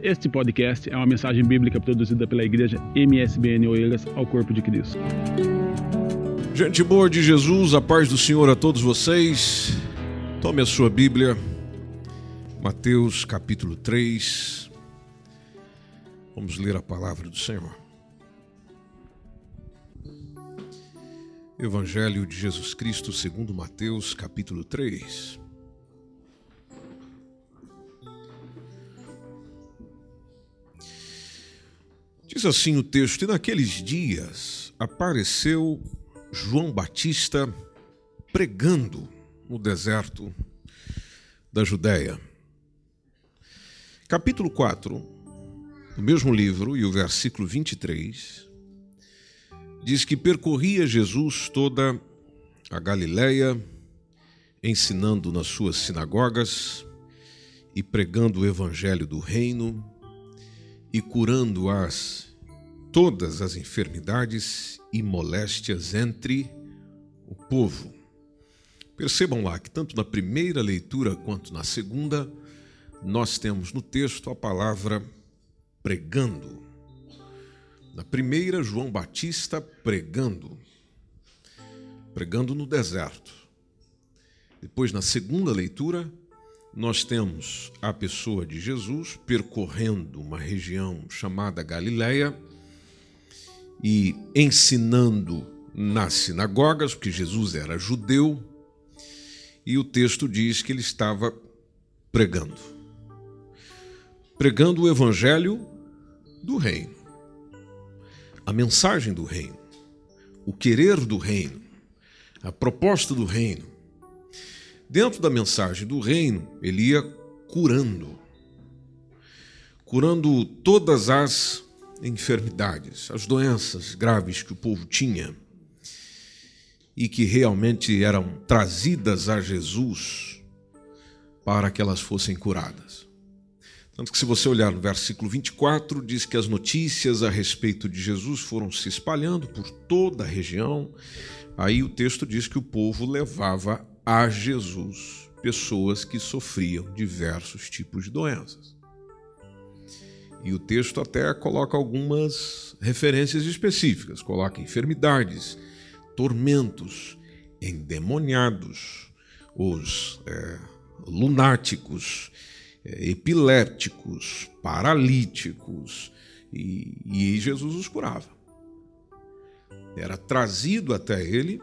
Este podcast é uma mensagem bíblica produzida pela igreja MSBN Oeiras ao Corpo de Cristo. Gente boa de Jesus, a paz do Senhor a todos vocês. Tome a sua Bíblia, Mateus capítulo 3. Vamos ler a palavra do Senhor. Evangelho de Jesus Cristo segundo Mateus capítulo 3. Diz assim o texto: E naqueles dias apareceu João Batista pregando no deserto da Judéia. Capítulo 4, do mesmo livro, e o versículo 23, diz que percorria Jesus toda a Galiléia, ensinando nas suas sinagogas e pregando o evangelho do reino e curando as todas as enfermidades e moléstias entre o povo. Percebam lá que tanto na primeira leitura quanto na segunda, nós temos no texto a palavra pregando. Na primeira, João Batista pregando, pregando no deserto. Depois, na segunda leitura, nós temos a pessoa de Jesus percorrendo uma região chamada Galileia e ensinando nas sinagogas, porque Jesus era judeu, e o texto diz que ele estava pregando. Pregando o evangelho do reino. A mensagem do reino, o querer do reino, a proposta do reino. Dentro da mensagem do reino, ele ia curando. Curando todas as enfermidades, as doenças graves que o povo tinha e que realmente eram trazidas a Jesus para que elas fossem curadas. Tanto que, se você olhar no versículo 24, diz que as notícias a respeito de Jesus foram se espalhando por toda a região. Aí o texto diz que o povo levava a Jesus pessoas que sofriam diversos tipos de doenças. E o texto até coloca algumas referências específicas, coloca enfermidades, tormentos, endemoniados, os é, lunáticos, é, epilépticos, paralíticos, e, e Jesus os curava. Era trazido até ele,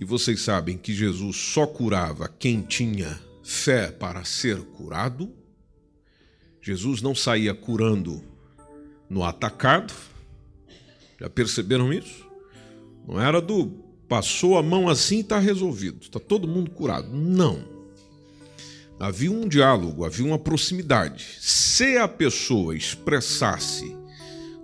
e vocês sabem que Jesus só curava quem tinha fé para ser curado Jesus não saía curando no atacado. Já perceberam isso? Não era do passou a mão assim e está resolvido, está todo mundo curado. Não. Havia um diálogo, havia uma proximidade. Se a pessoa expressasse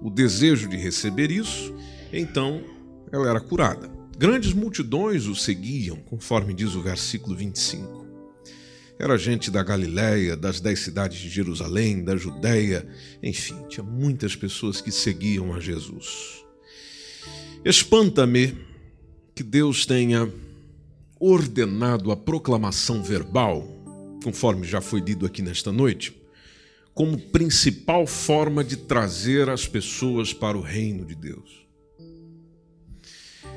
o desejo de receber isso, então ela era curada. Grandes multidões o seguiam, conforme diz o versículo 25. Era gente da Galiléia, das dez cidades de Jerusalém, da Judéia, enfim, tinha muitas pessoas que seguiam a Jesus. Espanta-me que Deus tenha ordenado a proclamação verbal, conforme já foi lido aqui nesta noite, como principal forma de trazer as pessoas para o reino de Deus.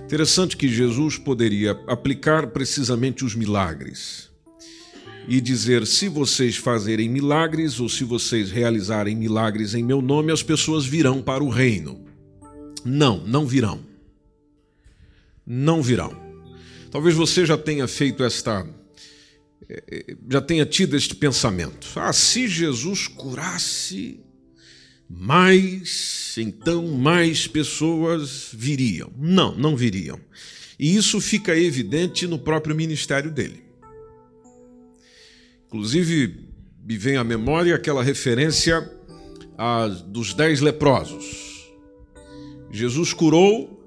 Interessante que Jesus poderia aplicar precisamente os milagres e dizer: se vocês fazerem milagres ou se vocês realizarem milagres em meu nome, as pessoas virão para o reino. Não, não virão. Não virão. Talvez você já tenha feito esta. Eh, eh, já tenha tido este pensamento. Ah, se Jesus curasse mais, então mais pessoas viriam. Não, não viriam. E isso fica evidente no próprio ministério dele. Inclusive, me vem à memória aquela referência a, dos dez leprosos. Jesus curou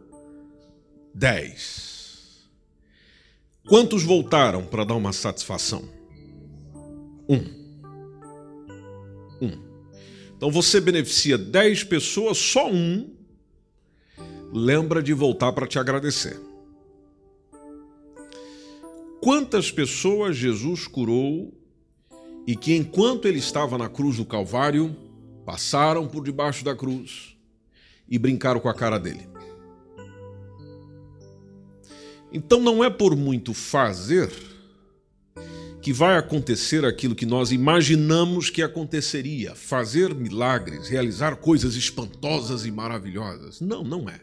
dez. Quantos voltaram para dar uma satisfação? Um. Um. Então você beneficia dez pessoas, só um lembra de voltar para te agradecer. Quantas pessoas Jesus curou e que enquanto ele estava na cruz do Calvário, passaram por debaixo da cruz e brincaram com a cara dele. Então não é por muito fazer que vai acontecer aquilo que nós imaginamos que aconteceria, fazer milagres, realizar coisas espantosas e maravilhosas. Não, não é.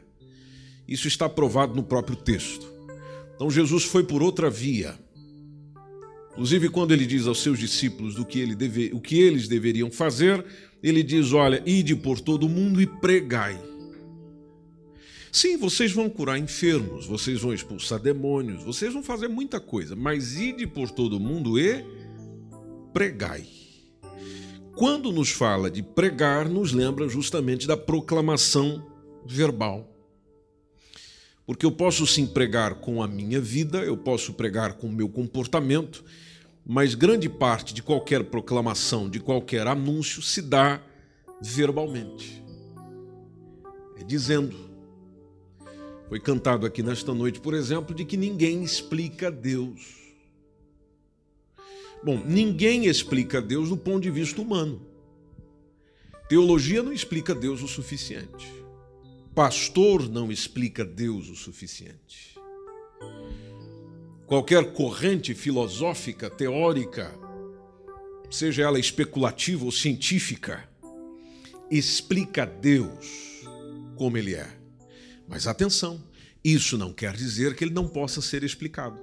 Isso está provado no próprio texto. Então Jesus foi por outra via. Inclusive, quando ele diz aos seus discípulos do que ele deve, o que eles deveriam fazer, ele diz: Olha, ide por todo o mundo e pregai. Sim, vocês vão curar enfermos, vocês vão expulsar demônios, vocês vão fazer muita coisa, mas ide por todo mundo e pregai. Quando nos fala de pregar, nos lembra justamente da proclamação verbal. Porque eu posso sim pregar com a minha vida, eu posso pregar com o meu comportamento, mas grande parte de qualquer proclamação, de qualquer anúncio, se dá verbalmente. É dizendo, foi cantado aqui nesta noite, por exemplo, de que ninguém explica Deus. Bom, ninguém explica Deus do ponto de vista humano. Teologia não explica Deus o suficiente. Pastor não explica Deus o suficiente. Qualquer corrente filosófica, teórica, seja ela especulativa ou científica, explica Deus como ele é. Mas atenção, isso não quer dizer que ele não possa ser explicado.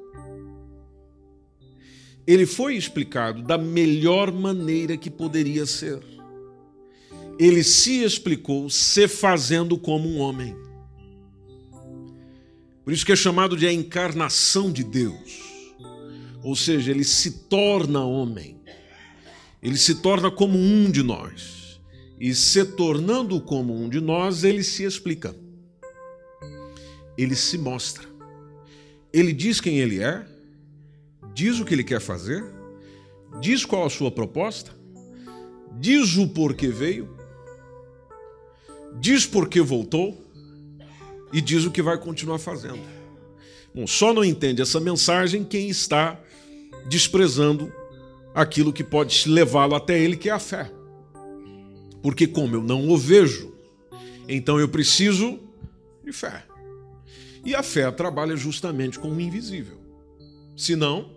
Ele foi explicado da melhor maneira que poderia ser. Ele se explicou se fazendo como um homem. Por isso que é chamado de a encarnação de Deus. Ou seja, ele se torna homem. Ele se torna como um de nós. E se tornando como um de nós, ele se explica ele se mostra. Ele diz quem ele é, diz o que ele quer fazer, diz qual a sua proposta, diz o porquê veio, diz por que voltou e diz o que vai continuar fazendo. Bom, só não entende essa mensagem quem está desprezando aquilo que pode levá-lo até ele, que é a fé. Porque, como eu não o vejo, então eu preciso de fé. E a fé trabalha justamente com o invisível. Senão,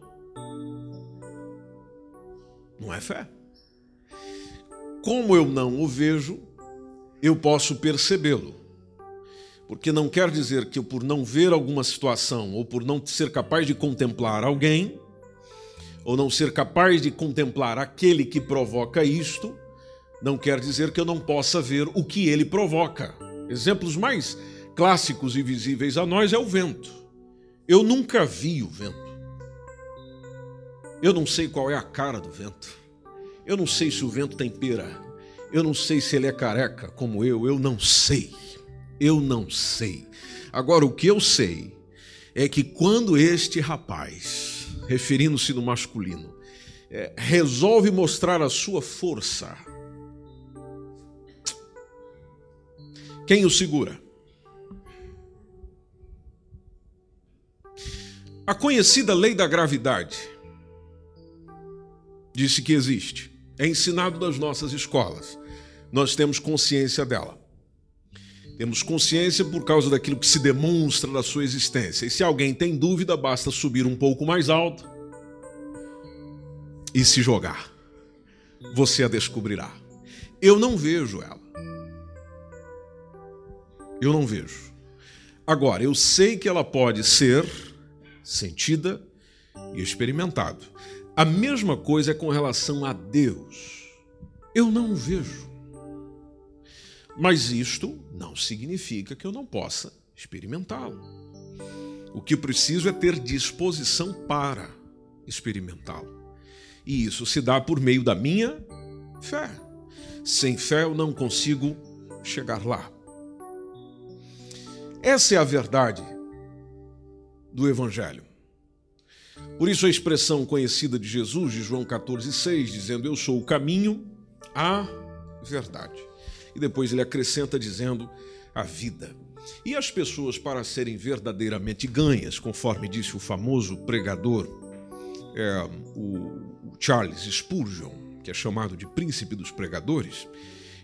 não é fé. Como eu não o vejo, eu posso percebê-lo. Porque não quer dizer que por não ver alguma situação, ou por não ser capaz de contemplar alguém, ou não ser capaz de contemplar aquele que provoca isto, não quer dizer que eu não possa ver o que ele provoca. Exemplos mais clássicos e visíveis a nós é o vento. Eu nunca vi o vento. Eu não sei qual é a cara do vento. Eu não sei se o vento tem pera. Eu não sei se ele é careca como eu. Eu não sei. Eu não sei. Agora, o que eu sei é que quando este rapaz, referindo-se no masculino, é, resolve mostrar a sua força, quem o segura? A conhecida lei da gravidade disse que existe. É ensinado nas nossas escolas. Nós temos consciência dela. Temos consciência por causa daquilo que se demonstra da sua existência. E se alguém tem dúvida, basta subir um pouco mais alto e se jogar. Você a descobrirá. Eu não vejo ela. Eu não vejo. Agora, eu sei que ela pode ser sentida e experimentado. A mesma coisa é com relação a Deus. Eu não o vejo. Mas isto não significa que eu não possa experimentá-lo. O que preciso é ter disposição para experimentá-lo. E isso se dá por meio da minha fé. Sem fé eu não consigo chegar lá. Essa é a verdade do Evangelho. Por isso a expressão conhecida de Jesus, de João 14,6, dizendo: Eu sou o caminho, a verdade. E depois ele acrescenta dizendo: a vida. E as pessoas, para serem verdadeiramente ganhas, conforme disse o famoso pregador, é, o Charles Spurgeon, que é chamado de príncipe dos pregadores,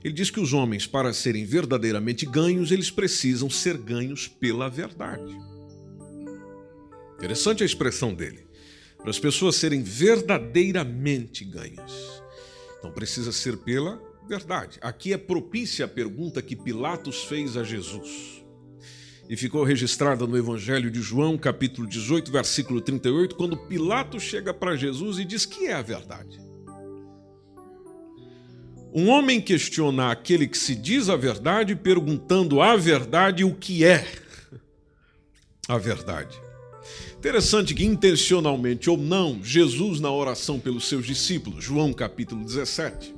Ele diz que os homens, para serem verdadeiramente ganhos, eles precisam ser ganhos pela verdade. Interessante a expressão dele. Para as pessoas serem verdadeiramente ganhas. Então precisa ser pela verdade. Aqui é propícia a pergunta que Pilatos fez a Jesus. E ficou registrada no Evangelho de João, capítulo 18, versículo 38, quando Pilatos chega para Jesus e diz que é a verdade. Um homem questiona aquele que se diz a verdade, perguntando à verdade o que é a verdade. Interessante que, intencionalmente ou não, Jesus, na oração pelos seus discípulos, João capítulo 17,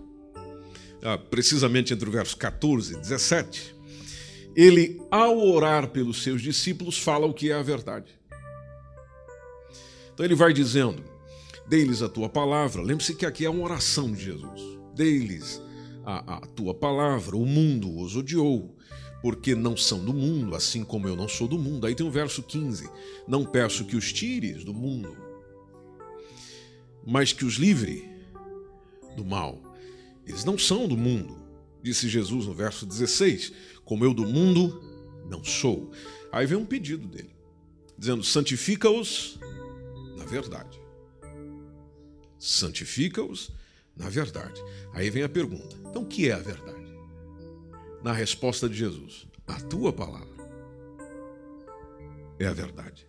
ah, precisamente entre o verso 14 e 17, ele, ao orar pelos seus discípulos, fala o que é a verdade. Então ele vai dizendo: Dei-lhes a tua palavra. Lembre-se que aqui é uma oração de Jesus. Dei-lhes a, a tua palavra, o mundo os odiou, porque não são do mundo, assim como eu não sou do mundo. Aí tem o verso 15: Não peço que os tires do mundo, mas que os livre do mal. Eles não são do mundo, disse Jesus no verso 16: Como eu do mundo não sou. Aí vem um pedido dele, dizendo: Santifica-os na verdade. Santifica-os na verdade. Aí vem a pergunta: então o que é a verdade? Na resposta de Jesus: a tua palavra é a verdade.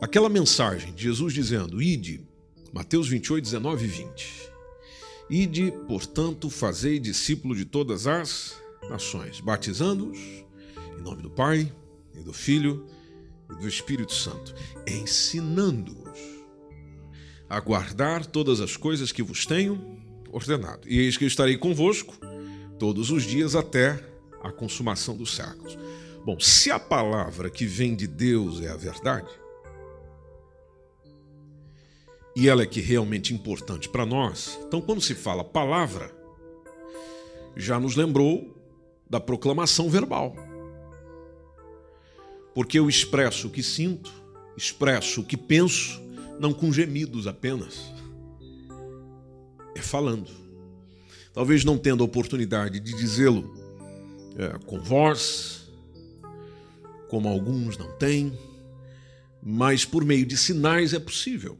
Aquela mensagem de Jesus dizendo: Ide, Mateus 28, 19 e 20. Ide, portanto, fazei discípulo de todas as nações, batizando-os em nome do Pai, e do Filho e do Espírito Santo, ensinando-os a guardar todas as coisas que vos tenho ordenado. E eis que estarei convosco todos os dias até a consumação dos séculos. Bom, se a palavra que vem de Deus é a verdade, e ela é que é realmente importante para nós, então quando se fala palavra, já nos lembrou da proclamação verbal. Porque eu expresso o que sinto, expresso o que penso, não com gemidos apenas, é falando. Talvez não tendo a oportunidade de dizê-lo é, com voz, como alguns não têm, mas por meio de sinais é possível.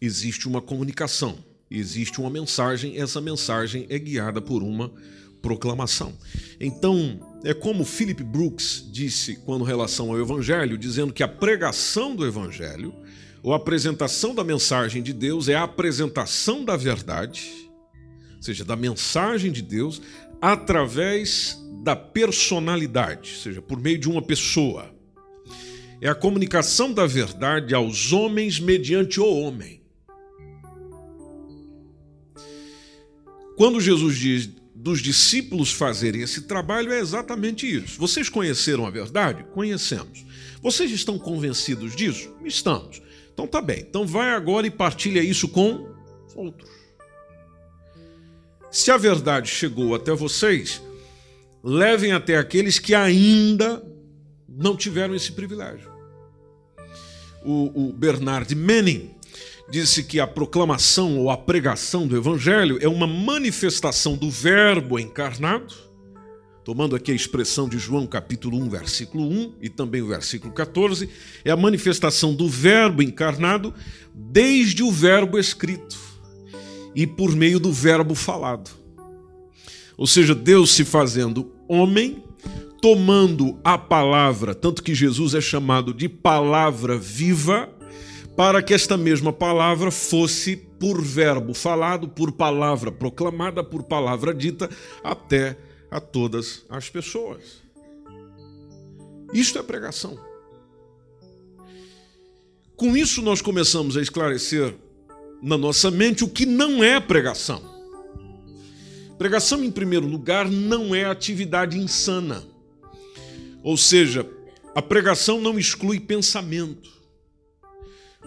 Existe uma comunicação, existe uma mensagem, essa mensagem é guiada por uma proclamação. Então, é como Philip Brooks disse quando relação ao evangelho, dizendo que a pregação do evangelho ou apresentação da mensagem de Deus é a apresentação da verdade, ou seja, da mensagem de Deus, através da personalidade, ou seja, por meio de uma pessoa. É a comunicação da verdade aos homens mediante o homem. Quando Jesus diz dos discípulos fazerem esse trabalho, é exatamente isso. Vocês conheceram a verdade? Conhecemos. Vocês estão convencidos disso? Estamos. Então tá bem. Então vai agora e partilha isso com outros. Se a verdade chegou até vocês, levem até aqueles que ainda não tiveram esse privilégio. O, o Bernard Manning disse que a proclamação ou a pregação do Evangelho é uma manifestação do Verbo encarnado tomando aqui a expressão de João capítulo 1, versículo 1 e também o versículo 14, é a manifestação do Verbo encarnado desde o Verbo escrito e por meio do Verbo falado. Ou seja, Deus se fazendo homem, tomando a palavra, tanto que Jesus é chamado de palavra viva, para que esta mesma palavra fosse por verbo falado, por palavra proclamada, por palavra dita, até todas as pessoas. Isto é pregação. Com isso, nós começamos a esclarecer na nossa mente o que não é pregação. Pregação, em primeiro lugar, não é atividade insana. Ou seja, a pregação não exclui pensamento.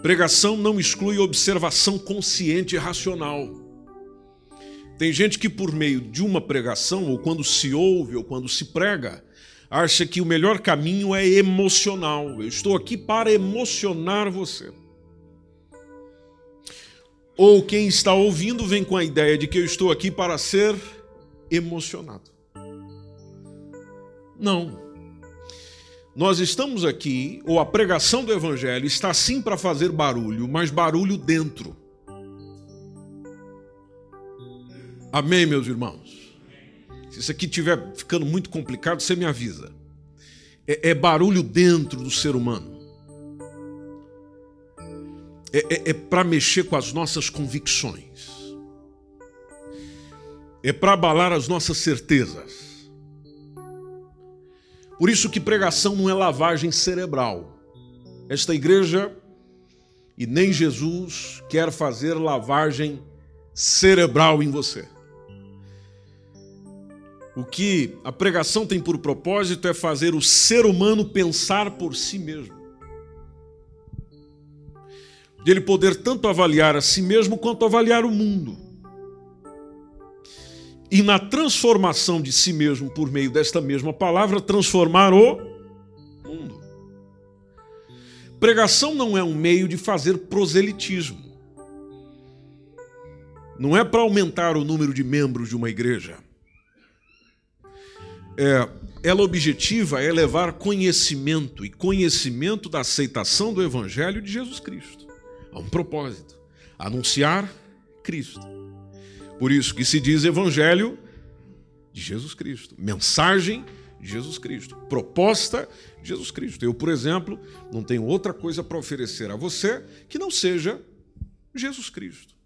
Pregação não exclui observação consciente e racional. Tem gente que, por meio de uma pregação, ou quando se ouve, ou quando se prega, acha que o melhor caminho é emocional. Eu estou aqui para emocionar você. Ou quem está ouvindo vem com a ideia de que eu estou aqui para ser emocionado. Não. Nós estamos aqui, ou a pregação do Evangelho está sim para fazer barulho, mas barulho dentro. Amém, meus irmãos? Se isso aqui estiver ficando muito complicado, você me avisa. É, é barulho dentro do ser humano. É, é, é para mexer com as nossas convicções. É para abalar as nossas certezas por isso que pregação não é lavagem cerebral. Esta igreja e nem Jesus quer fazer lavagem cerebral em você. O que a pregação tem por propósito é fazer o ser humano pensar por si mesmo. De ele poder tanto avaliar a si mesmo quanto avaliar o mundo e na transformação de si mesmo por meio desta mesma palavra, transformar o mundo. Pregação não é um meio de fazer proselitismo. Não é para aumentar o número de membros de uma igreja. É, ela objetiva é levar conhecimento e conhecimento da aceitação do Evangelho de Jesus Cristo. Há um propósito: anunciar Cristo. Por isso que se diz evangelho de Jesus Cristo, mensagem de Jesus Cristo, proposta de Jesus Cristo. Eu, por exemplo, não tenho outra coisa para oferecer a você que não seja Jesus Cristo.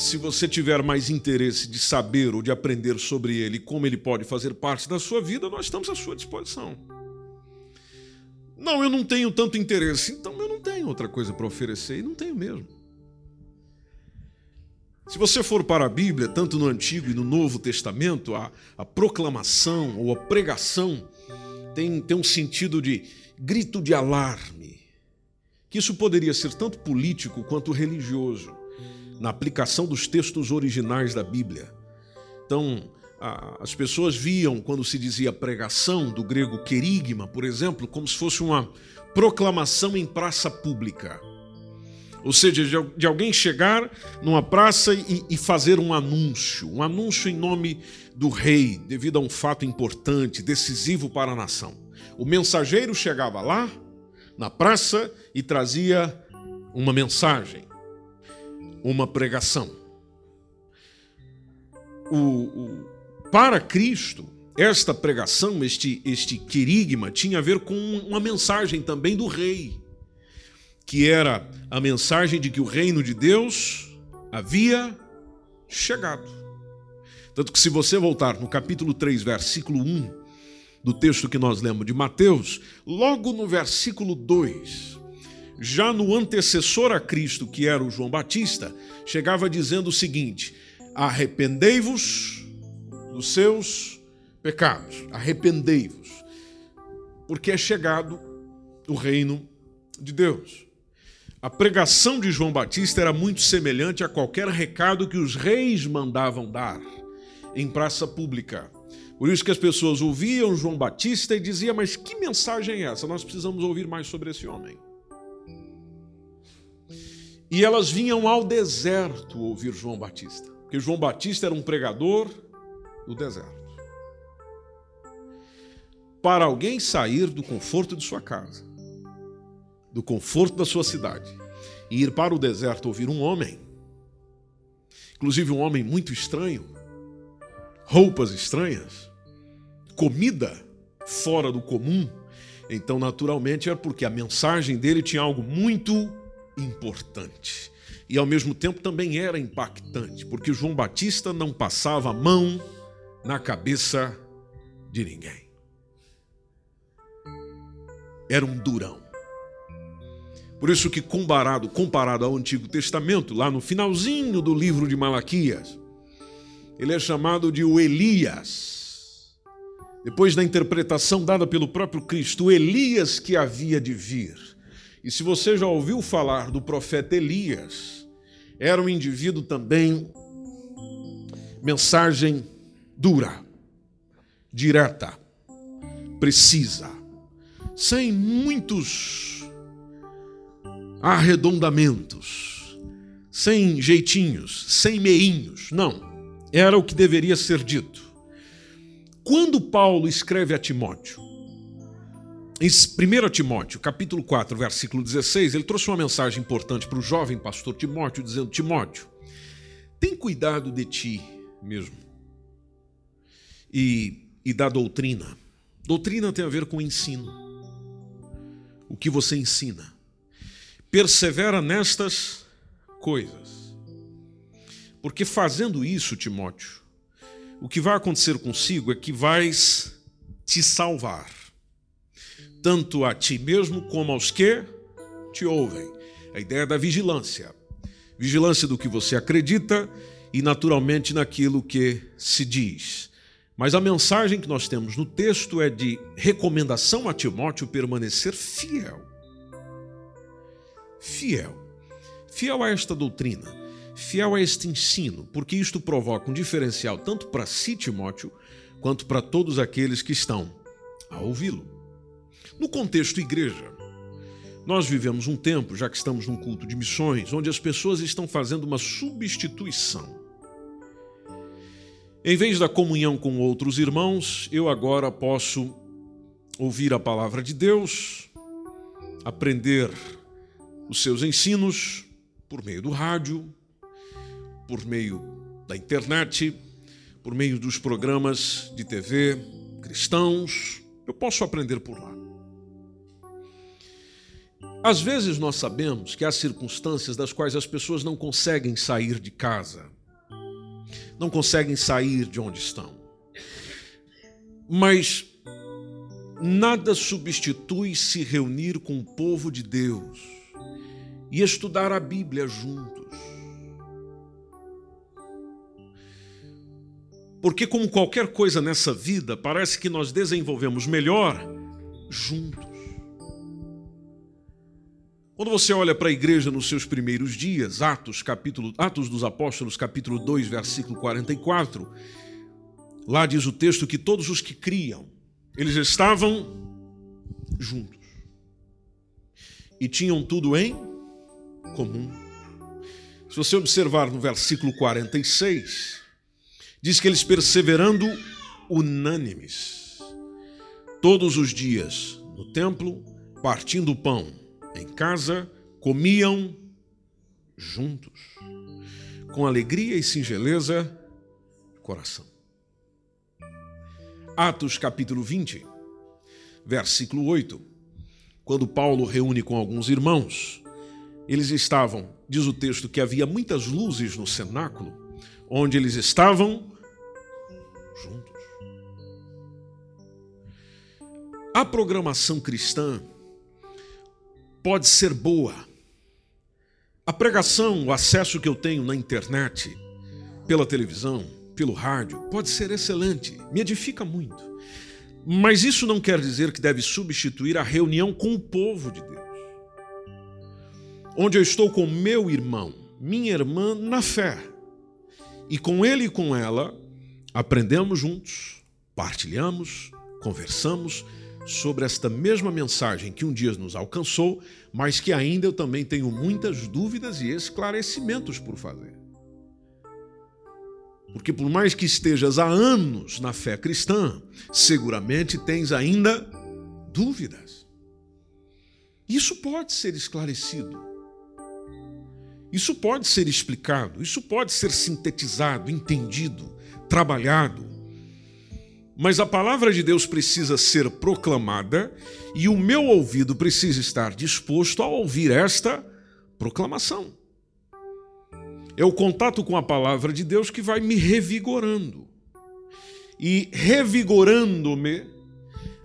Se você tiver mais interesse de saber ou de aprender sobre ele e como ele pode fazer parte da sua vida, nós estamos à sua disposição. Não, eu não tenho tanto interesse, então eu não tenho outra coisa para oferecer e não tenho mesmo. Se você for para a Bíblia, tanto no Antigo e no Novo Testamento, a, a proclamação ou a pregação tem, tem um sentido de grito de alarme. Que isso poderia ser tanto político quanto religioso, na aplicação dos textos originais da Bíblia. Então, as pessoas viam, quando se dizia pregação, do grego querigma, por exemplo, como se fosse uma proclamação em praça pública. Ou seja, de alguém chegar numa praça e fazer um anúncio, um anúncio em nome do rei, devido a um fato importante, decisivo para a nação. O mensageiro chegava lá, na praça, e trazia uma mensagem, uma pregação. O, o, para Cristo, esta pregação, este, este querigma, tinha a ver com uma mensagem também do rei que era a mensagem de que o reino de Deus havia chegado. Tanto que, se você voltar no capítulo 3, versículo 1 do texto que nós lemos de Mateus, logo no versículo 2, já no antecessor a Cristo, que era o João Batista, chegava dizendo o seguinte: arrependei-vos dos seus pecados, arrependei-vos, porque é chegado o reino de Deus. A pregação de João Batista era muito semelhante a qualquer recado que os reis mandavam dar em praça pública. Por isso que as pessoas ouviam João Batista e diziam: Mas que mensagem é essa? Nós precisamos ouvir mais sobre esse homem. E elas vinham ao deserto ouvir João Batista, porque João Batista era um pregador do deserto. Para alguém sair do conforto de sua casa do conforto da sua cidade e ir para o deserto ouvir um homem, inclusive um homem muito estranho, roupas estranhas, comida fora do comum, então naturalmente é porque a mensagem dele tinha algo muito importante. E ao mesmo tempo também era impactante, porque João Batista não passava a mão na cabeça de ninguém. Era um durão. Por isso que comparado, comparado ao Antigo Testamento, lá no finalzinho do livro de Malaquias, ele é chamado de o Elias. Depois da interpretação dada pelo próprio Cristo, o Elias que havia de vir. E se você já ouviu falar do profeta Elias, era um indivíduo também mensagem dura, direta, precisa, sem muitos arredondamentos, sem jeitinhos, sem meinhos. Não. Era o que deveria ser dito. Quando Paulo escreve a Timóteo, em 1 Timóteo, capítulo 4, versículo 16, ele trouxe uma mensagem importante para o jovem pastor Timóteo, dizendo: Timóteo, tem cuidado de ti mesmo e, e da doutrina. Doutrina tem a ver com ensino. O que você ensina. Persevera nestas coisas. Porque fazendo isso, Timóteo, o que vai acontecer consigo é que vais te salvar, tanto a ti mesmo como aos que te ouvem. A ideia da vigilância. Vigilância do que você acredita e, naturalmente, naquilo que se diz. Mas a mensagem que nós temos no texto é de recomendação a Timóteo permanecer fiel. Fiel. Fiel a esta doutrina, fiel a este ensino, porque isto provoca um diferencial tanto para si, Timóteo, quanto para todos aqueles que estão a ouvi-lo. No contexto igreja, nós vivemos um tempo, já que estamos num culto de missões, onde as pessoas estão fazendo uma substituição em vez da comunhão com outros irmãos, eu agora posso ouvir a palavra de Deus, aprender os seus ensinos por meio do rádio, por meio da internet, por meio dos programas de TV cristãos. Eu posso aprender por lá. Às vezes nós sabemos que há circunstâncias das quais as pessoas não conseguem sair de casa não conseguem sair de onde estão. Mas nada substitui se reunir com o povo de Deus e estudar a Bíblia juntos. Porque, como qualquer coisa nessa vida, parece que nós desenvolvemos melhor juntos. Quando você olha para a igreja nos seus primeiros dias, Atos, capítulo, Atos dos Apóstolos, capítulo 2, versículo 44, lá diz o texto que todos os que criam, eles estavam juntos. E tinham tudo em comum. Se você observar no versículo 46, diz que eles perseverando unânimes, todos os dias no templo, partindo o pão em casa, comiam juntos, com alegria e singeleza coração. Atos capítulo 20, versículo 8. Quando Paulo reúne com alguns irmãos, eles estavam, diz o texto, que havia muitas luzes no cenáculo, onde eles estavam juntos. A programação cristã pode ser boa. A pregação, o acesso que eu tenho na internet, pela televisão, pelo rádio, pode ser excelente, me edifica muito. Mas isso não quer dizer que deve substituir a reunião com o povo de Deus. Onde eu estou com meu irmão, minha irmã na fé. E com ele e com ela, aprendemos juntos, partilhamos, conversamos, sobre esta mesma mensagem que um dia nos alcançou, mas que ainda eu também tenho muitas dúvidas e esclarecimentos por fazer. Porque por mais que estejas há anos na fé cristã, seguramente tens ainda dúvidas. Isso pode ser esclarecido. Isso pode ser explicado, isso pode ser sintetizado, entendido, trabalhado. Mas a palavra de Deus precisa ser proclamada e o meu ouvido precisa estar disposto a ouvir esta proclamação. É o contato com a palavra de Deus que vai me revigorando. E revigorando-me,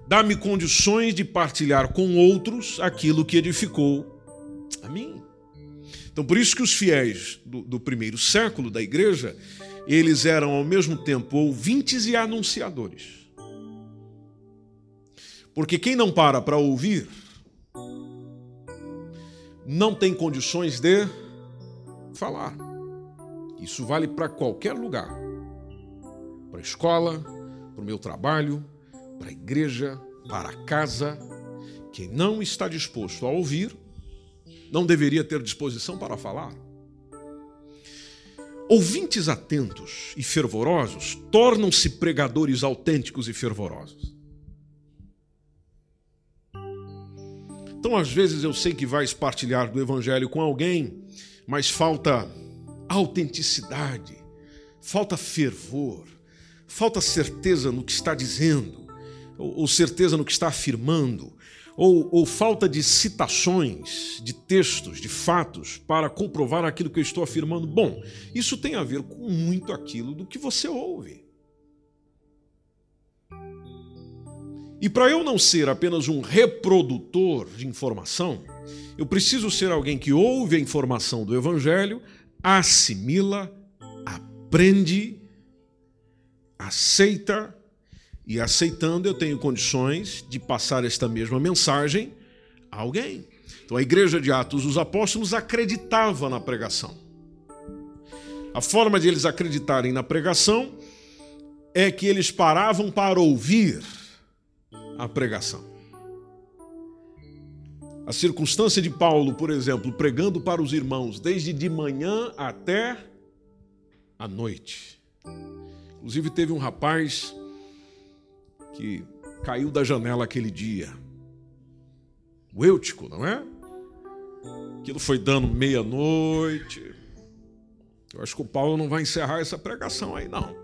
dá-me condições de partilhar com outros aquilo que edificou a mim. Então, por isso que os fiéis do, do primeiro século da igreja eles eram ao mesmo tempo ouvintes e anunciadores. Porque quem não para para ouvir, não tem condições de falar. Isso vale para qualquer lugar para a escola, para o meu trabalho, para a igreja, para a casa. Quem não está disposto a ouvir, não deveria ter disposição para falar. Ouvintes atentos e fervorosos tornam-se pregadores autênticos e fervorosos. Então, às vezes, eu sei que vais partilhar do Evangelho com alguém, mas falta autenticidade, falta fervor, falta certeza no que está dizendo, ou certeza no que está afirmando, ou, ou, falta de citações, de textos, de fatos para comprovar aquilo que eu estou afirmando. Bom, isso tem a ver com muito aquilo do que você ouve. E para eu não ser apenas um reprodutor de informação, eu preciso ser alguém que ouve a informação do Evangelho, assimila, aprende, aceita e aceitando, eu tenho condições de passar esta mesma mensagem a alguém. Então, a igreja de Atos dos Apóstolos acreditava na pregação. A forma de eles acreditarem na pregação é que eles paravam para ouvir a pregação. A circunstância de Paulo, por exemplo, pregando para os irmãos desde de manhã até a noite. Inclusive, teve um rapaz que caiu da janela aquele dia. O Eutico, não é? Aquilo foi dando meia-noite. Eu acho que o Paulo não vai encerrar essa pregação aí, não.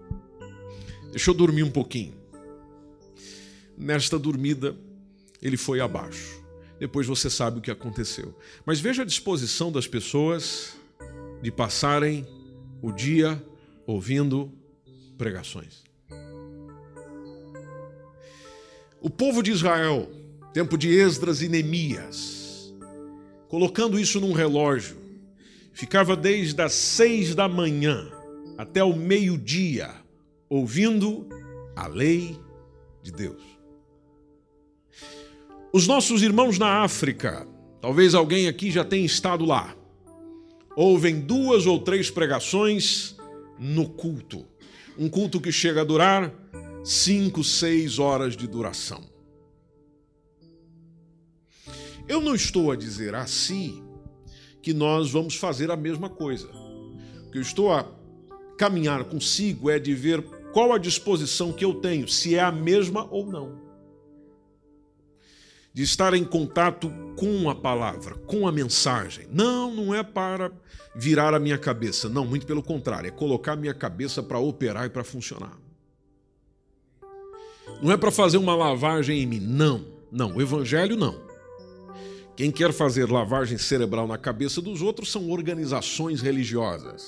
Deixa eu dormir um pouquinho. Nesta dormida, ele foi abaixo. Depois você sabe o que aconteceu. Mas veja a disposição das pessoas de passarem o dia ouvindo pregações. O povo de Israel, tempo de Esdras e Neemias, colocando isso num relógio, ficava desde as seis da manhã até o meio-dia ouvindo a lei de Deus. Os nossos irmãos na África, talvez alguém aqui já tenha estado lá, ouvem duas ou três pregações no culto. Um culto que chega a durar cinco, seis horas de duração. Eu não estou a dizer assim que nós vamos fazer a mesma coisa. O que eu estou a caminhar consigo é de ver qual a disposição que eu tenho, se é a mesma ou não. De estar em contato com a palavra, com a mensagem. Não, não é para virar a minha cabeça. Não, muito pelo contrário, é colocar a minha cabeça para operar e para funcionar. Não é para fazer uma lavagem em mim. Não, não. O evangelho não. Quem quer fazer lavagem cerebral na cabeça dos outros são organizações religiosas.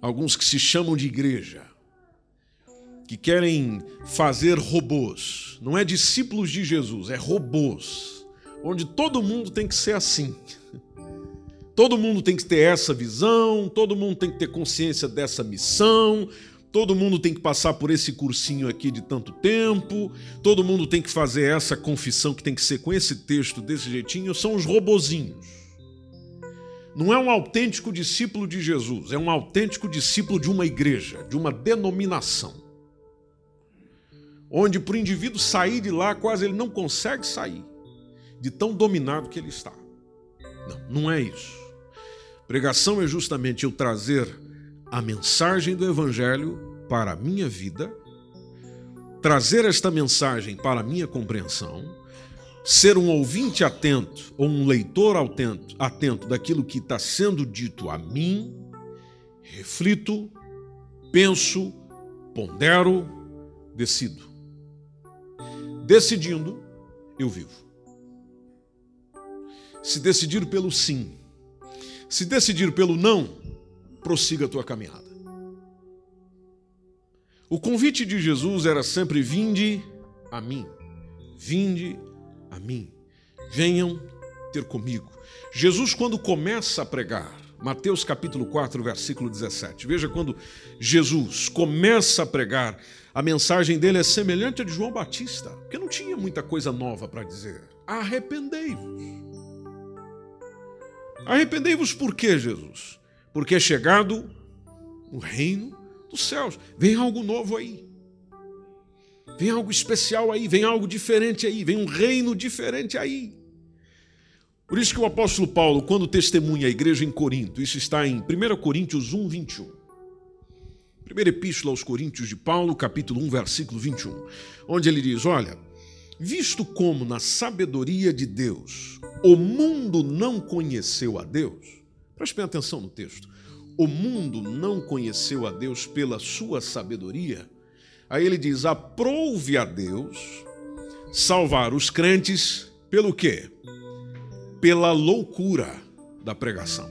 Alguns que se chamam de igreja, que querem fazer robôs. Não é discípulos de Jesus, é robôs. Onde todo mundo tem que ser assim. Todo mundo tem que ter essa visão, todo mundo tem que ter consciência dessa missão, Todo mundo tem que passar por esse cursinho aqui de tanto tempo, todo mundo tem que fazer essa confissão que tem que ser com esse texto desse jeitinho, são os robozinhos. Não é um autêntico discípulo de Jesus, é um autêntico discípulo de uma igreja, de uma denominação. Onde para o indivíduo sair de lá, quase ele não consegue sair, de tão dominado que ele está. Não, não é isso. Pregação é justamente eu trazer a mensagem do Evangelho para a minha vida, trazer esta mensagem para a minha compreensão, ser um ouvinte atento ou um leitor atento, atento daquilo que está sendo dito a mim, reflito, penso, pondero, decido. Decidindo, eu vivo. Se decidir pelo sim, se decidir pelo não, prossiga a tua caminhada. O convite de Jesus era sempre: vinde a mim, vinde a mim, venham ter comigo. Jesus, quando começa a pregar, Mateus capítulo 4, versículo 17, veja quando Jesus começa a pregar, a mensagem dele é semelhante a de João Batista, porque não tinha muita coisa nova para dizer. Arrependei-vos. Arrependei-vos por quê, Jesus? Porque é chegado o reino dos céus. Vem algo novo aí. Vem algo especial aí, vem algo diferente aí, vem um reino diferente aí. Por isso que o apóstolo Paulo, quando testemunha a igreja em Corinto, isso está em 1 Coríntios 1, 21. Primeira epístola aos Coríntios de Paulo, capítulo 1, versículo 21, onde ele diz: Olha, visto como na sabedoria de Deus o mundo não conheceu a Deus, preste bem atenção no texto, o mundo não conheceu a Deus pela sua sabedoria, aí ele diz: aprouve a Deus salvar os crentes pelo quê? Pela loucura da pregação.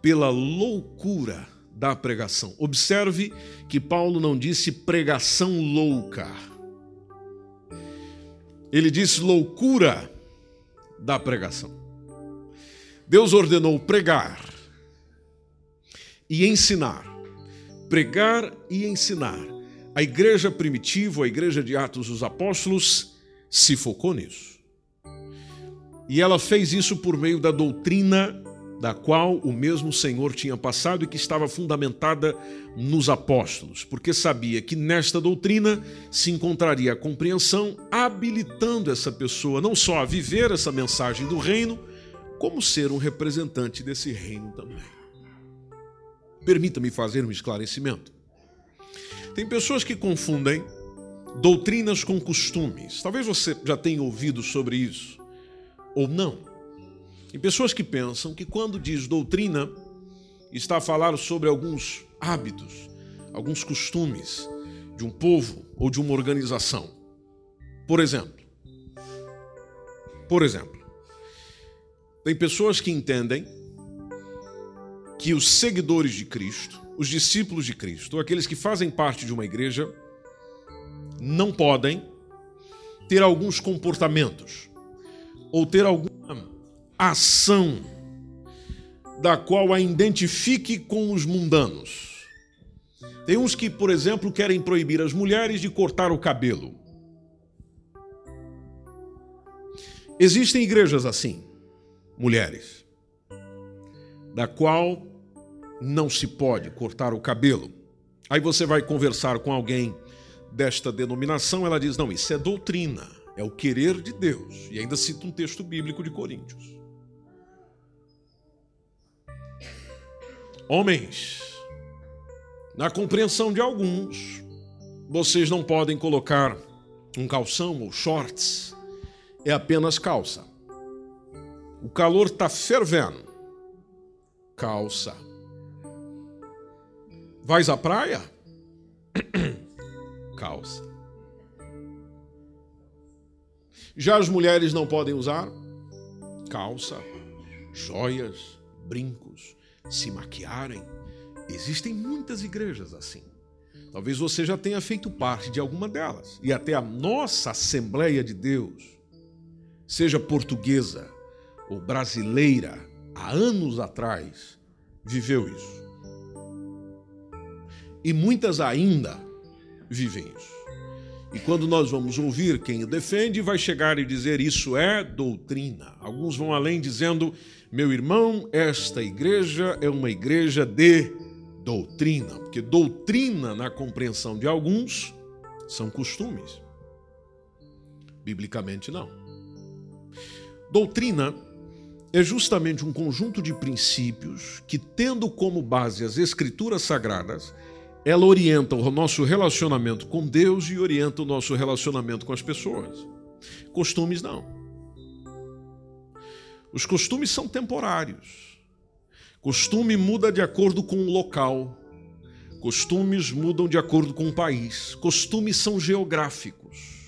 Pela loucura da pregação. Observe que Paulo não disse pregação louca. Ele disse loucura da pregação. Deus ordenou pregar e ensinar. Pregar e ensinar. A igreja primitiva, a igreja de Atos dos Apóstolos, se focou nisso. E ela fez isso por meio da doutrina da qual o mesmo Senhor tinha passado e que estava fundamentada nos apóstolos, porque sabia que nesta doutrina se encontraria a compreensão, habilitando essa pessoa não só a viver essa mensagem do reino, como ser um representante desse reino também. Permita-me fazer um esclarecimento. Tem pessoas que confundem doutrinas com costumes. Talvez você já tenha ouvido sobre isso, ou não. Tem pessoas que pensam que quando diz doutrina, está a falar sobre alguns hábitos, alguns costumes de um povo ou de uma organização. Por exemplo, por exemplo, tem pessoas que entendem que os seguidores de Cristo, os discípulos de Cristo, ou aqueles que fazem parte de uma igreja, não podem ter alguns comportamentos ou ter alguma ação da qual a identifique com os mundanos. Tem uns que, por exemplo, querem proibir as mulheres de cortar o cabelo. Existem igrejas assim, mulheres, da qual não se pode cortar o cabelo. Aí você vai conversar com alguém desta denominação, ela diz: não, isso é doutrina, é o querer de Deus. E ainda cita um texto bíblico de Coríntios. Homens, na compreensão de alguns, vocês não podem colocar um calção ou shorts, é apenas calça. O calor está fervendo. Calça. Vais à praia? calça. Já as mulheres não podem usar calça, joias, brincos se maquiarem. Existem muitas igrejas assim. Talvez você já tenha feito parte de alguma delas. E até a nossa Assembleia de Deus, seja portuguesa ou brasileira, há anos atrás, viveu isso. E muitas ainda vivem isso. E quando nós vamos ouvir quem o defende, vai chegar e dizer isso é doutrina. Alguns vão além dizendo meu irmão, esta igreja é uma igreja de doutrina, porque doutrina, na compreensão de alguns, são costumes. Biblicamente, não. Doutrina é justamente um conjunto de princípios que, tendo como base as Escrituras Sagradas, ela orienta o nosso relacionamento com Deus e orienta o nosso relacionamento com as pessoas. Costumes, não. Os costumes são temporários. Costume muda de acordo com o local. Costumes mudam de acordo com o país. Costumes são geográficos.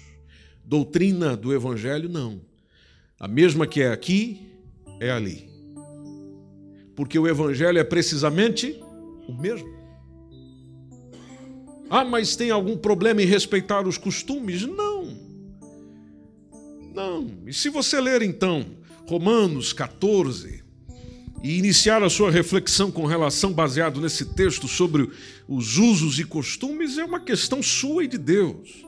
Doutrina do evangelho não. A mesma que é aqui é ali. Porque o evangelho é precisamente o mesmo. Ah, mas tem algum problema em respeitar os costumes? Não. Não. E se você ler então Romanos 14 e iniciar a sua reflexão com relação baseado nesse texto sobre os usos e costumes é uma questão sua e de Deus.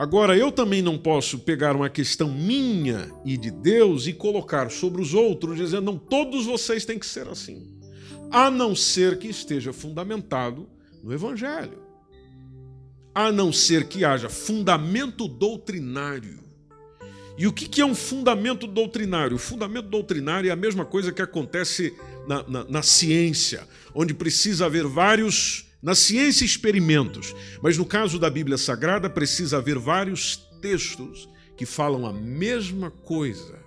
Agora, eu também não posso pegar uma questão minha e de Deus e colocar sobre os outros, dizendo, não, todos vocês têm que ser assim. A não ser que esteja fundamentado no Evangelho. A não ser que haja fundamento doutrinário E o que é um fundamento doutrinário? O fundamento doutrinário é a mesma coisa que acontece na, na, na ciência, onde precisa haver vários. Na ciência, experimentos, mas no caso da Bíblia Sagrada, precisa haver vários textos que falam a mesma coisa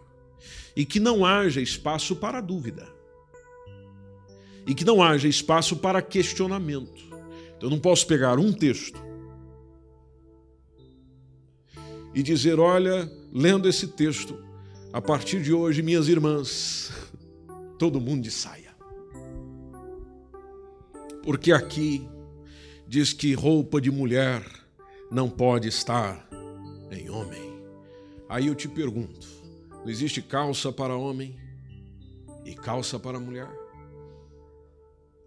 e que não haja espaço para dúvida e que não haja espaço para questionamento. Então, eu não posso pegar um texto e dizer: olha, lendo esse texto, a partir de hoje, minhas irmãs, todo mundo de saia. Porque aqui diz que roupa de mulher não pode estar em homem. Aí eu te pergunto: não existe calça para homem e calça para mulher?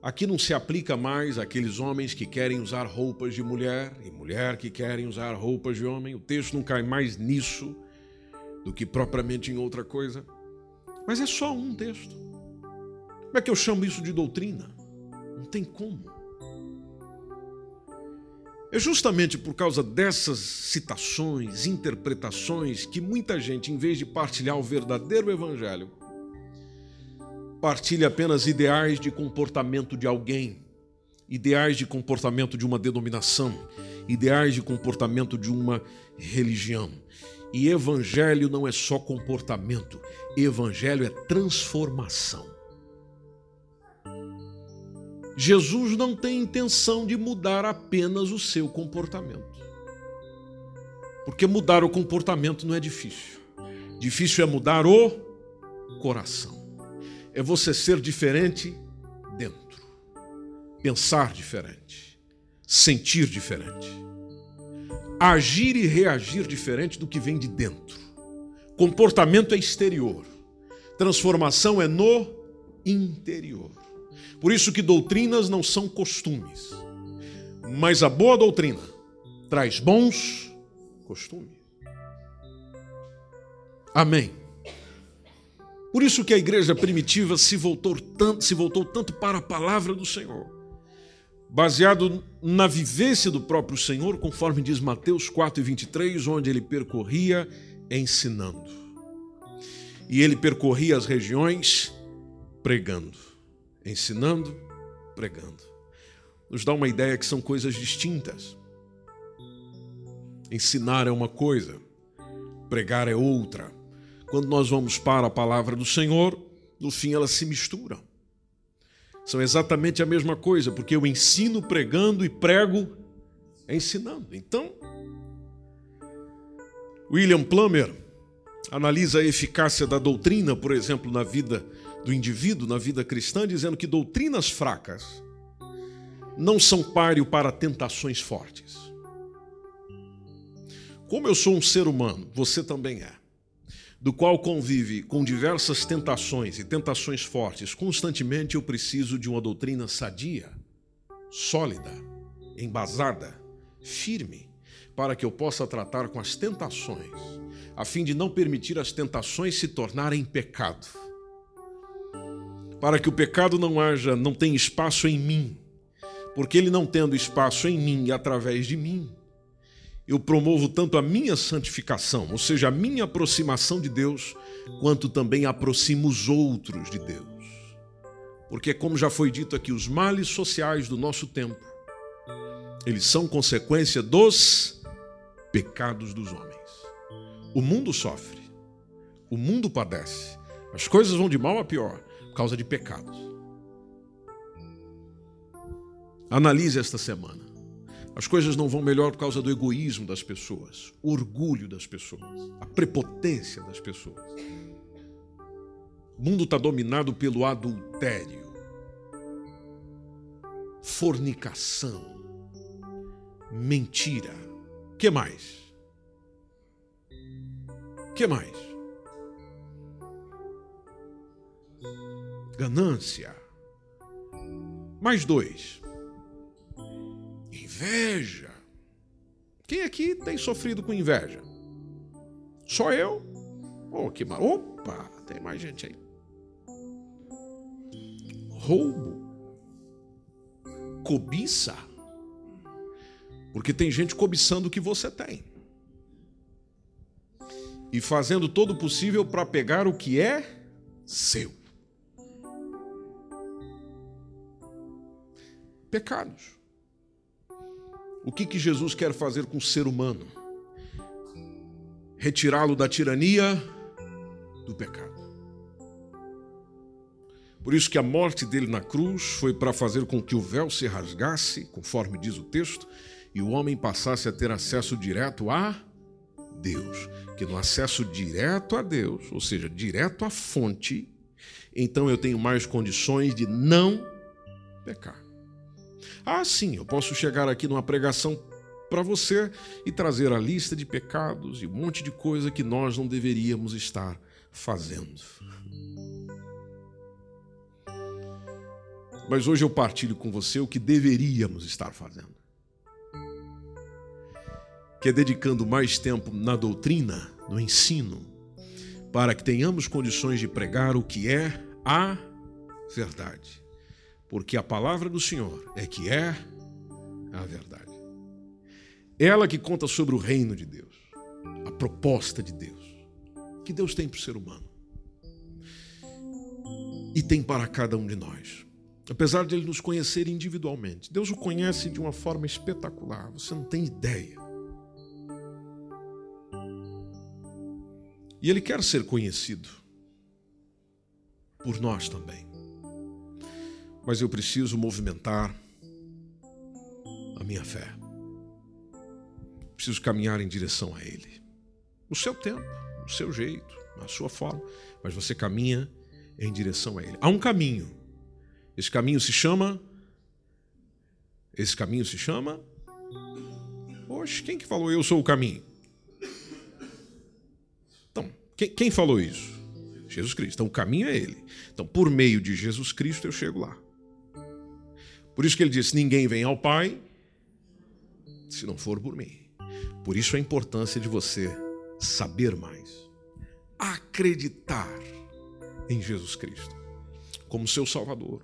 Aqui não se aplica mais aqueles homens que querem usar roupas de mulher e mulher que querem usar roupas de homem. O texto não cai mais nisso do que propriamente em outra coisa. Mas é só um texto. Como é que eu chamo isso de doutrina? Não tem como. É justamente por causa dessas citações, interpretações, que muita gente, em vez de partilhar o verdadeiro evangelho, partilha apenas ideais de comportamento de alguém, ideais de comportamento de uma denominação, ideais de comportamento de uma religião. E evangelho não é só comportamento, evangelho é transformação. Jesus não tem intenção de mudar apenas o seu comportamento. Porque mudar o comportamento não é difícil. Difícil é mudar o coração é você ser diferente dentro, pensar diferente, sentir diferente, agir e reagir diferente do que vem de dentro. Comportamento é exterior, transformação é no interior. Por isso que doutrinas não são costumes, mas a boa doutrina traz bons costumes. Amém. Por isso que a igreja primitiva se voltou tanto, se voltou tanto para a palavra do Senhor, baseado na vivência do próprio Senhor, conforme diz Mateus 4 e 23, onde ele percorria ensinando. E ele percorria as regiões pregando, ensinando, pregando. Nos dá uma ideia que são coisas distintas. Ensinar é uma coisa, pregar é outra quando nós vamos para a palavra do Senhor, no fim elas se misturam. São exatamente a mesma coisa, porque eu ensino pregando e prego ensinando. Então, William Plummer analisa a eficácia da doutrina, por exemplo, na vida do indivíduo, na vida cristã, dizendo que doutrinas fracas não são páreo para tentações fortes. Como eu sou um ser humano, você também é do qual convive com diversas tentações e tentações fortes, constantemente eu preciso de uma doutrina sadia, sólida, embasada, firme, para que eu possa tratar com as tentações, a fim de não permitir as tentações se tornarem pecado. Para que o pecado não haja, não tenha espaço em mim, porque ele não tendo espaço em mim e através de mim, eu promovo tanto a minha santificação, ou seja, a minha aproximação de Deus, quanto também aproximo os outros de Deus. Porque, como já foi dito aqui, os males sociais do nosso tempo, eles são consequência dos pecados dos homens. O mundo sofre, o mundo padece, as coisas vão de mal a pior causa de pecados. Analise esta semana. As coisas não vão melhor por causa do egoísmo das pessoas, o orgulho das pessoas, a prepotência das pessoas. O mundo está dominado pelo adultério, fornicação, mentira. Que mais? Que mais? Ganância. Mais dois Inveja. Quem aqui tem sofrido com inveja? Só eu? Oh, que mar... Opa, tem mais gente aí. Roubo. Cobiça. Porque tem gente cobiçando o que você tem. e fazendo todo o possível para pegar o que é seu. Pecados. O que, que Jesus quer fazer com o ser humano? Retirá-lo da tirania do pecado. Por isso que a morte dele na cruz foi para fazer com que o véu se rasgasse, conforme diz o texto, e o homem passasse a ter acesso direto a Deus. Que no acesso direto a Deus, ou seja, direto à fonte, então eu tenho mais condições de não pecar. Ah, sim, eu posso chegar aqui numa pregação para você e trazer a lista de pecados e um monte de coisa que nós não deveríamos estar fazendo. Mas hoje eu partilho com você o que deveríamos estar fazendo. Que é dedicando mais tempo na doutrina, no ensino, para que tenhamos condições de pregar o que é a verdade. Porque a palavra do Senhor é que é a verdade. Ela que conta sobre o reino de Deus, a proposta de Deus, que Deus tem para o ser humano e tem para cada um de nós. Apesar de ele nos conhecer individualmente, Deus o conhece de uma forma espetacular, você não tem ideia. E ele quer ser conhecido por nós também. Mas eu preciso movimentar a minha fé. Preciso caminhar em direção a ele. No seu tempo, no seu jeito, na sua forma, mas você caminha em direção a ele. Há um caminho esse caminho se chama. Esse caminho se chama. Oxe, quem que falou eu sou o caminho? Então, quem, quem falou isso? Jesus Cristo. Então, o caminho é Ele. Então, por meio de Jesus Cristo, eu chego lá. Por isso que ele disse: Ninguém vem ao Pai se não for por mim. Por isso a importância de você saber mais, acreditar em Jesus Cristo como seu Salvador,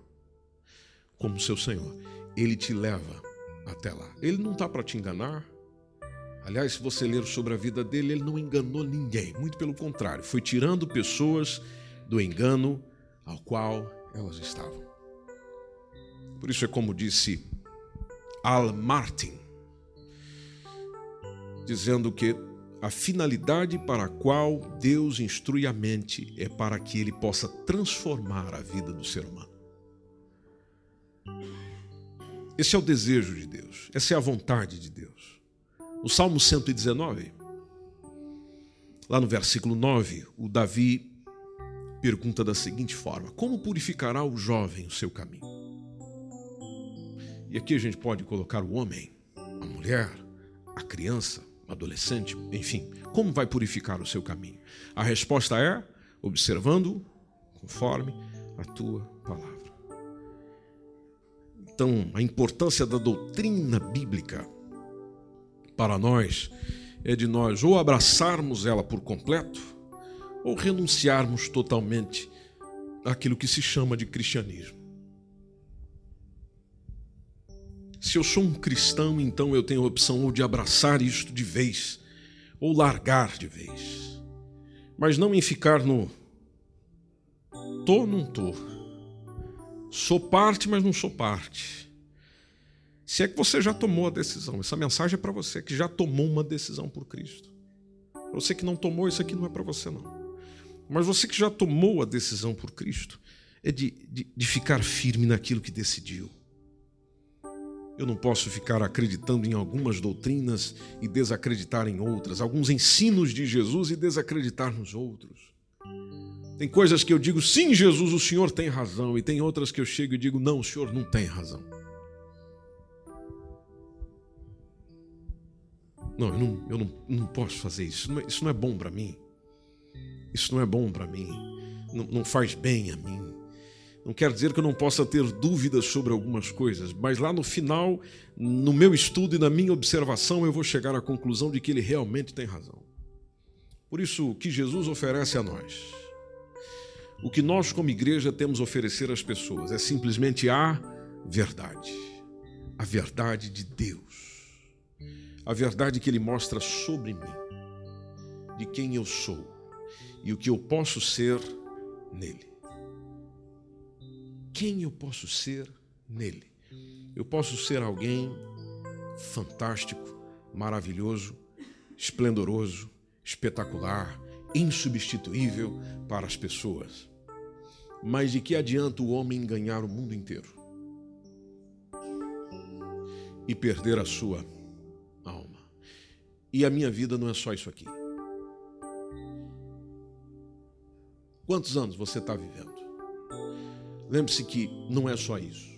como seu Senhor. Ele te leva até lá. Ele não está para te enganar. Aliás, se você ler sobre a vida dele, ele não enganou ninguém. Muito pelo contrário, foi tirando pessoas do engano ao qual elas estavam. Por isso é como disse Al Martin, dizendo que a finalidade para a qual Deus instrui a mente é para que ele possa transformar a vida do ser humano. Esse é o desejo de Deus, essa é a vontade de Deus. No Salmo 119, lá no versículo 9, o Davi pergunta da seguinte forma: Como purificará o jovem o seu caminho? E aqui a gente pode colocar o homem, a mulher, a criança, o adolescente, enfim, como vai purificar o seu caminho? A resposta é observando conforme a tua palavra. Então, a importância da doutrina bíblica para nós é de nós ou abraçarmos ela por completo ou renunciarmos totalmente àquilo que se chama de cristianismo. Se eu sou um cristão, então eu tenho a opção ou de abraçar isto de vez ou largar de vez. Mas não em ficar no tô não tô Sou parte, mas não sou parte. Se é que você já tomou a decisão, essa mensagem é para você que já tomou uma decisão por Cristo. Você que não tomou, isso aqui não é para você, não. Mas você que já tomou a decisão por Cristo, é de, de, de ficar firme naquilo que decidiu. Eu não posso ficar acreditando em algumas doutrinas e desacreditar em outras, alguns ensinos de Jesus e desacreditar nos outros. Tem coisas que eu digo, sim, Jesus, o Senhor tem razão, e tem outras que eu chego e digo, não, o Senhor não tem razão. Não, eu não, eu não, não posso fazer isso. Isso não é, isso não é bom para mim. Isso não é bom para mim. Não, não faz bem a mim. Não quer dizer que eu não possa ter dúvidas sobre algumas coisas, mas lá no final, no meu estudo e na minha observação, eu vou chegar à conclusão de que ele realmente tem razão. Por isso, o que Jesus oferece a nós o que nós, como igreja, temos a oferecer às pessoas é simplesmente a verdade. A verdade de Deus. A verdade que Ele mostra sobre mim. de quem eu sou e o que eu posso ser nele. Quem eu posso ser nele? Eu posso ser alguém fantástico, maravilhoso, esplendoroso, espetacular, insubstituível para as pessoas. Mas de que adianta o homem ganhar o mundo inteiro e perder a sua alma? E a minha vida não é só isso aqui. Quantos anos você está vivendo? Lembre-se que não é só isso.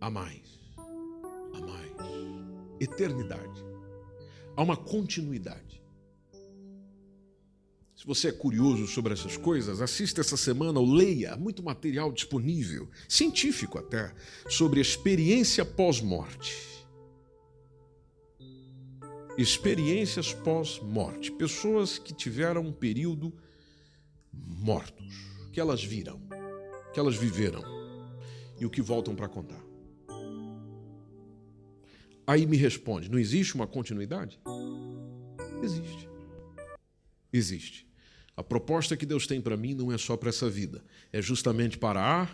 Há mais. Há mais. Eternidade. Há uma continuidade. Se você é curioso sobre essas coisas, assista essa semana ou leia muito material disponível, científico até, sobre experiência pós-morte. Experiências pós-morte. Pessoas que tiveram um período mortos, que elas viram, que elas viveram e o que voltam para contar. Aí me responde: não existe uma continuidade? Existe. Existe. A proposta que Deus tem para mim não é só para essa vida, é justamente para a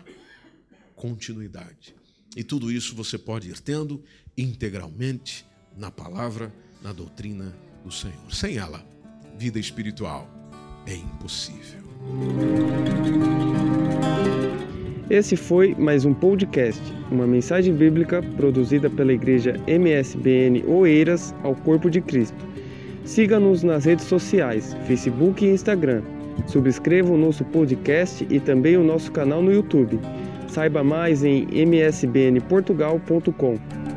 continuidade. E tudo isso você pode ir tendo integralmente na palavra, na doutrina do Senhor. Sem ela, vida espiritual é impossível. Esse foi mais um podcast, uma mensagem bíblica produzida pela igreja MSBN Oeiras ao Corpo de Cristo. Siga-nos nas redes sociais, Facebook e Instagram. Subscreva o nosso podcast e também o nosso canal no YouTube. Saiba mais em msbnportugal.com.